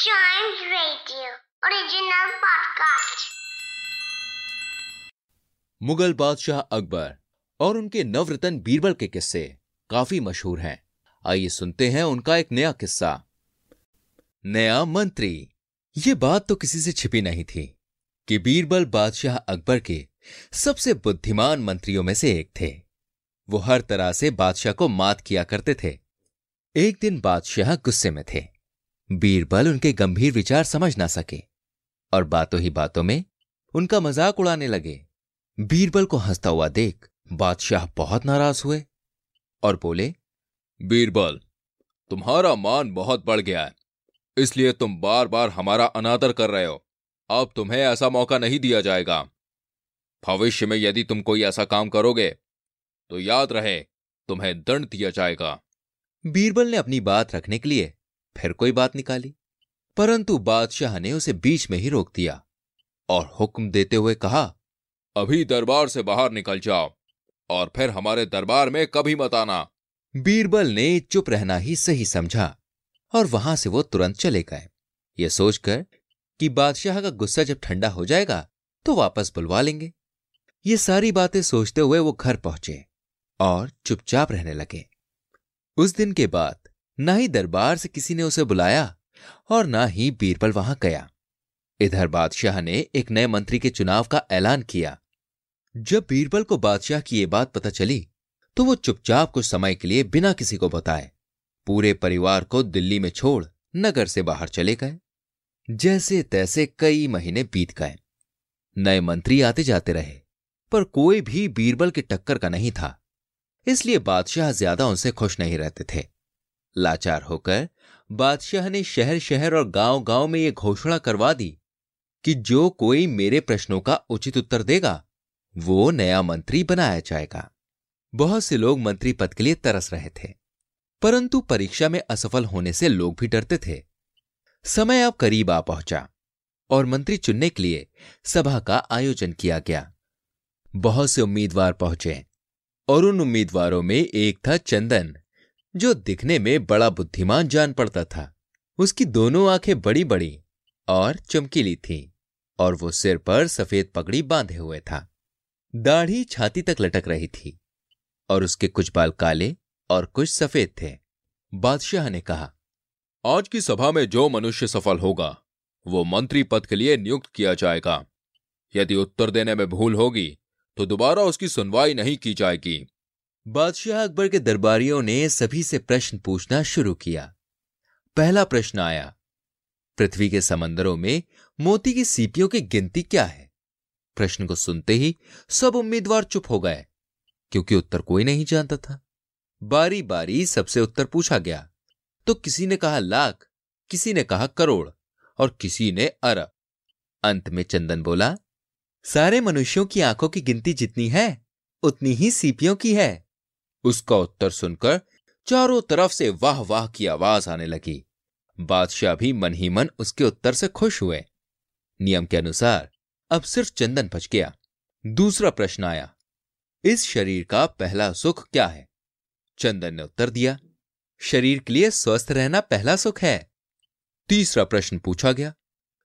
Chimes Radio, original podcast. Mughal बादशाह अकबर और उनके नवरत्न बीरबल के किस्से काफ़ी मशहूर हैं। आइए सुनते हैं उनका एक नया किस्सा। नया मंत्री। ये बात तो किसी से छिपी नहीं थी कि बीरबल बादशाह अकबर के सबसे बुद्धिमान मंत्रियों में से एक थे। वो हर तरह से बादशाह को मात किया करते थे। एक दिन बादशाह गुस्से में थे। बीरबल उनके गंभीर विचार समझ ना सके और बातों ही बातों में उनका मज़ाक उड़ाने लगे। बीरबल को हंसता हुआ देख बादशाह बहुत नाराज़ हुए और बोले बीरबल तुम्हारा मान बहुत बढ़ गया है इसलिए तुम बार बार हमारा अनादर कर रहे हो। अब तुम्हें ऐसा मौका नहीं दिया जाएगा। भविष्य में यदि तुम कोई ऐसा काम करोगे तो याद रहे तुम्हें दंड दिया जाएगा। बीरबल ने अपनी बात रखने के लिए फिर कोई बात निकाली। परंतु बादशाह ने उसे बीच में ही रोक दिया और हुक्म देते हुए कहा अभी दरबार से बाहर निकल जाओ और फिर हमारे दरबार में कभी मत आना। बीरबल ने चुप रहना ही सही समझा और वहाँ से वो तुरंत चले गए। ये सोचकर कि बादशाह का गुस्सा जब ठंडा हो जाएगा तो वापस बुलवा लेंगे। ये सारी बातें सोचते हुए वो घर पहुँचे और चुपचाप रहने लगे। उस दिन के बाद ना ही दरबार से किसी ने उसे बुलाया और ना ही बीरबल वहाँ गया। इधर बादशाह ने एक नए मंत्री के चुनाव का ऐलान किया। जब बीरबल को बादशाह की ये बात पता चली तो वो चुपचाप कुछ समय के लिए बिना किसी को बताए, पूरे परिवार को दिल्ली में छोड़ नगर से बाहर चले गए, जैसे तैसे कई महीने बीत गए। नए मंत्री आते जाते रहे, पर कोई भी बीरबल की टक्कर का नहीं था, इसलिए बादशाह ज़्यादा उनसे खुश नहीं रहते थे। लाचार होकर बादशाह ने शहर शहर और गाँव गाँव में यह घोषणा करवा दी कि जो कोई मेरे प्रश्नों का उचित उत्तर देगा, वो नया मंत्री बनाया जाएगा। बहुत से लोग मंत्री पद के लिए तरस रहे थे, परंतु परीक्षा में असफल होने से लोग भी डरते थे। समय अब करीब आ पहुँचा और मंत्री चुनने के लिए सभा का आयोजन किया गया। बहुत से उम्मीदवार पहुँचे और उन उम्मीदवारों में एक था चंदन। जो दिखने में बड़ा बुद्धिमान जान पड़ता था। उसकी दोनों आँखें बड़ी बड़ी और चमकीली थीं और वो सिर पर सफ़ेद पगड़ी बांधे हुए था। दाढ़ी छाती तक लटक रही थी और उसके कुछ बाल काले और कुछ सफ़ेद थे। बादशाह ने कहा, आज की सभा में जो मनुष्य सफल होगा, वो मंत्री पद के लिए नियुक्त किया जाएगा। यदि उत्तर देने में भूल होगी तो दोबारा उसकी सुनवाई नहीं की जाएगी। बादशाह अकबर के दरबारियों ने सभी से प्रश्न पूछना शुरू किया। पहला प्रश्न आया, पृथ्वी के समंदरों में मोती की सीपियों की गिनती क्या है? प्रश्न को सुनते ही सब उम्मीदवार चुप हो गए, क्योंकि उत्तर कोई नहीं जानता था। बारी बारी सबसे उत्तर पूछा गया तो किसी ने कहा लाख, किसी ने कहा करोड़ और किसी ने अरब। अंत में चंदन बोला, सारे मनुष्यों की आँखों की गिनती जितनी है, उतनी ही सीपियों की है। उसका उत्तर सुनकर चारों तरफ़ से वाह वाह की आवाज़ आने लगी। बादशाह भी मन ही मन उसके उत्तर से खुश हुए। नियम के अनुसार अब सिर्फ़ चंदन बच गया। दूसरा प्रश्न आया, इस शरीर का पहला सुख क्या है? चंदन ने उत्तर दिया, शरीर के लिए स्वस्थ रहना पहला सुख है। तीसरा प्रश्न पूछा गया,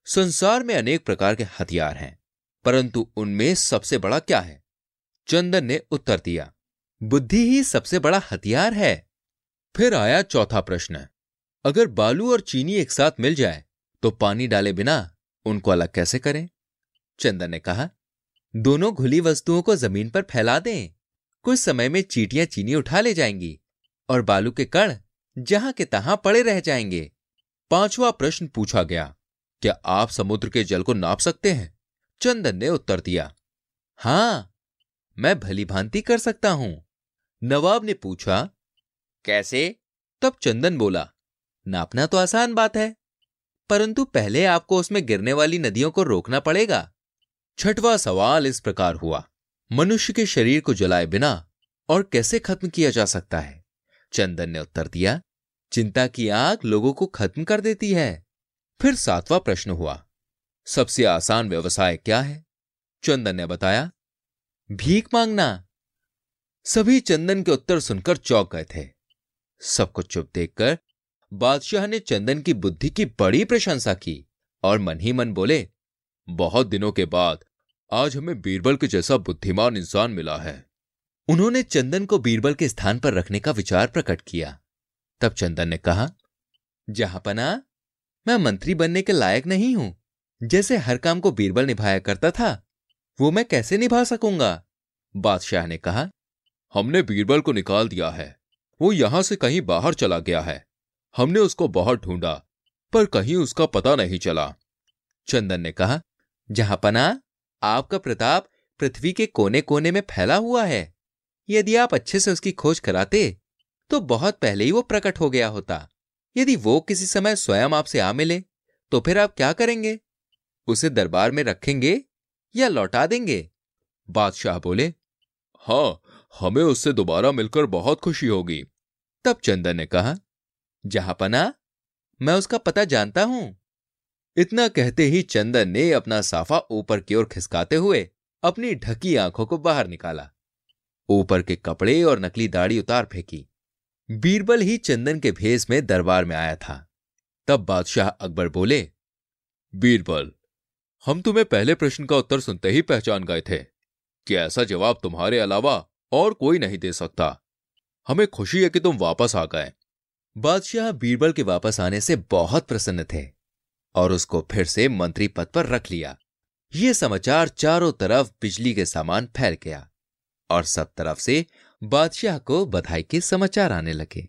संसार में अनेक प्रकार के हथियार हैं, परंतु उनमें सबसे बड़ा क्या है? चंदन ने उत्तर दिया बुद्धि ही सबसे बड़ा हथियार है। फिर आया चौथा प्रश्न। अगर बालू और चीनी एक साथ मिल जाए तो पानी डाले बिना उनको अलग कैसे करें? चंदन ने कहा, दोनों घुली वस्तुओं को ज़मीन पर फैला दें। कुछ समय में चीटियाँ चीनी उठा ले जाएँगी और बालू के कण जहाँ के तहां पड़े रह जाएँगे। पांचवा प्रश्न पूछा गया, क्या आप समुद्र के जल को नाप सकते हैं? चंदन ने उत्तर दिया, हाँ, मैं भली भांति कर सकता हूँ। नवाब ने पूछा कैसे? तब चंदन बोला नापना तो आसान बात है परंतु पहले आपको उसमें गिरने वाली नदियों को रोकना पड़ेगा। छठवां सवाल इस प्रकार हुआ मनुष्य के शरीर को जलाए बिना और कैसे खत्म किया जा सकता है? चंदन ने उत्तर दिया चिंता की आग लोगों को खत्म कर देती है। फिर सातवां प्रश्न हुआ सबसे आसान व्यवसाय क्या है? चंदन ने बताया भीख मांगना। सभी चंदन के उत्तर सुनकर चौंक गए थे। सबको चुप देखकर बादशाह ने चंदन की बुद्धि की बड़ी प्रशंसा की और मन ही मन बोले, बहुत दिनों के बाद आज हमें बीरबल के जैसा बुद्धिमान इंसान मिला है। उन्होंने चंदन को बीरबल के स्थान पर रखने का विचार प्रकट किया। तब चंदन ने कहा, जहाँ पना, मैं मंत्री बनने के लायक नहीं हूँ। जैसे हर काम को बीरबल निभाया करता था, वो मैं कैसे निभा सकूँगा? बादशाह ने कहा हमने बीरबल को निकाल दिया है। वो यहाँ से कहीं बाहर चला गया है। हमने उसको बहुत ढूंढा, पर कहीं उसका पता नहीं चला। चंदन ने कहा, जहाँ पना, आपका प्रताप पृथ्वी के कोने कोने में फैला हुआ है। यदि आप अच्छे से उसकी खोज कराते तो बहुत पहले ही वो प्रकट हो गया होता। यदि वो किसी समय स्वयं आपसे आ मिले तो फिर आप क्या करेंगे? उसे दरबार में रखेंगे या लौटा देंगे? बादशाह बोले हाँ हमें उससे दोबारा मिलकर बहुत खुशी होगी। तब चंदन ने कहा, जहाँ पना, मैं उसका पता जानता हूँ। इतना कहते ही चंदन ने अपना साफा ऊपर की ओर खिसकाते हुए अपनी ढकी आँखों को बाहर निकाला। ऊपर के कपड़े और नकली दाढ़ी उतार फेंकी। बीरबल ही चंदन के भेस में दरबार में आया था। तब बादशाह अकबर बोले, बीरबल, हम तुम्हें पहले प्रश्न का उत्तर सुनते ही पहचान गए थे। कि ऐसा जवाब तुम्हारे अलावा और कोई नहीं दे सकता। हमें खुशी है कि तुम वापस आ गए। बादशाह बीरबल के वापस आने से बहुत प्रसन्न थे और उसको फिर से मंत्री पद पर रख लिया। ये समाचार चारों तरफ़ बिजली के सामान फैल गया और सब तरफ़ से बादशाह को बधाई के समाचार आने लगे।